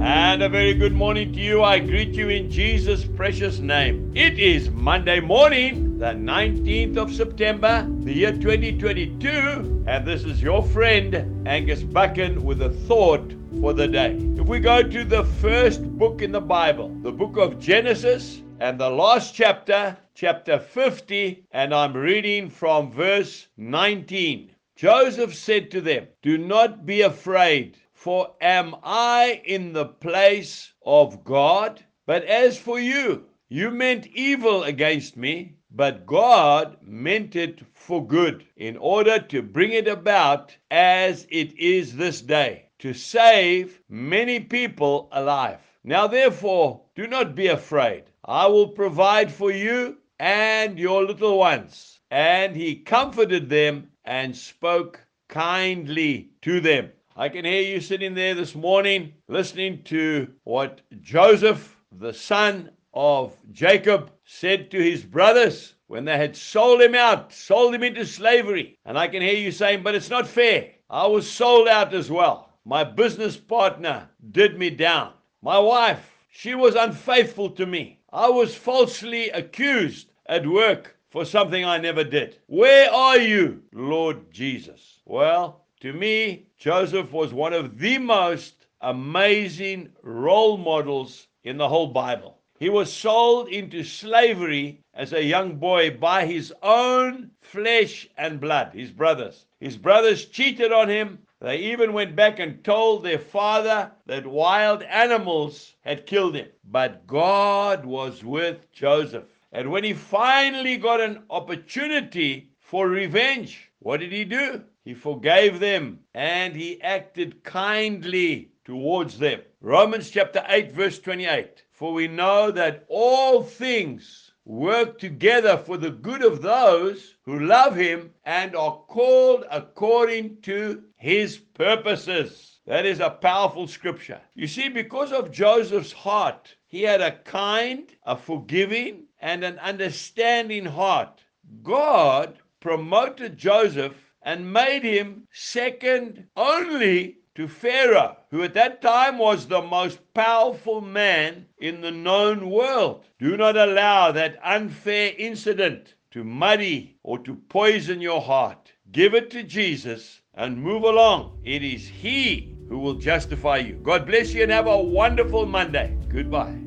And a very good morning to you. I greet you in Jesus' precious name. It is Monday morning, the 19th of September, the year 2022, and this is your friend Angus Buchan with a thought for the day. If we go to the first book in the Bible, the book of Genesis, and the last chapter, chapter 50, and I'm reading from verse 19. Joseph said to them, Do not be afraid, for am I in the place of God? But as for you, you meant evil against me, but God meant it for good, in order to bring it about as it is this day, to save many people alive. Now therefore, do not be afraid. I will provide for you and your little ones. And he comforted them and spoke kindly to them. I can hear you sitting there this morning listening to what Joseph, the son of Jacob, said to his brothers when they had sold him out, sold him into slavery. And I can hear you saying, But it's not fair. I was sold out as well. My business partner did me down. My wife, she was unfaithful to me. I was falsely accused at work for something I never did. Where are you, Lord Jesus? Well, to me, Joseph was one of the most amazing role models in the whole Bible. He was sold into slavery as a young boy by his own flesh and blood, his brothers. His brothers cheated on him. They even went back and told their father that wild animals had killed him. But God was with Joseph. And when he finally got an opportunity for revenge, what did he do? He forgave them and he acted kindly towards them. Romans chapter 8, verse 28. For we know that all things work together for the good of those who love him and are called according to his purposes. That is a powerful scripture. You see, because of Joseph's heart, he had a kind, a forgiving, and an understanding heart. God promoted Joseph and made him second only to Pharaoh, who at that time was the most powerful man in the known world. Do not allow that unfair incident to muddy or to poison your heart. Give it to Jesus and move along. It is He who will justify you. God bless you and have a wonderful Monday. Goodbye.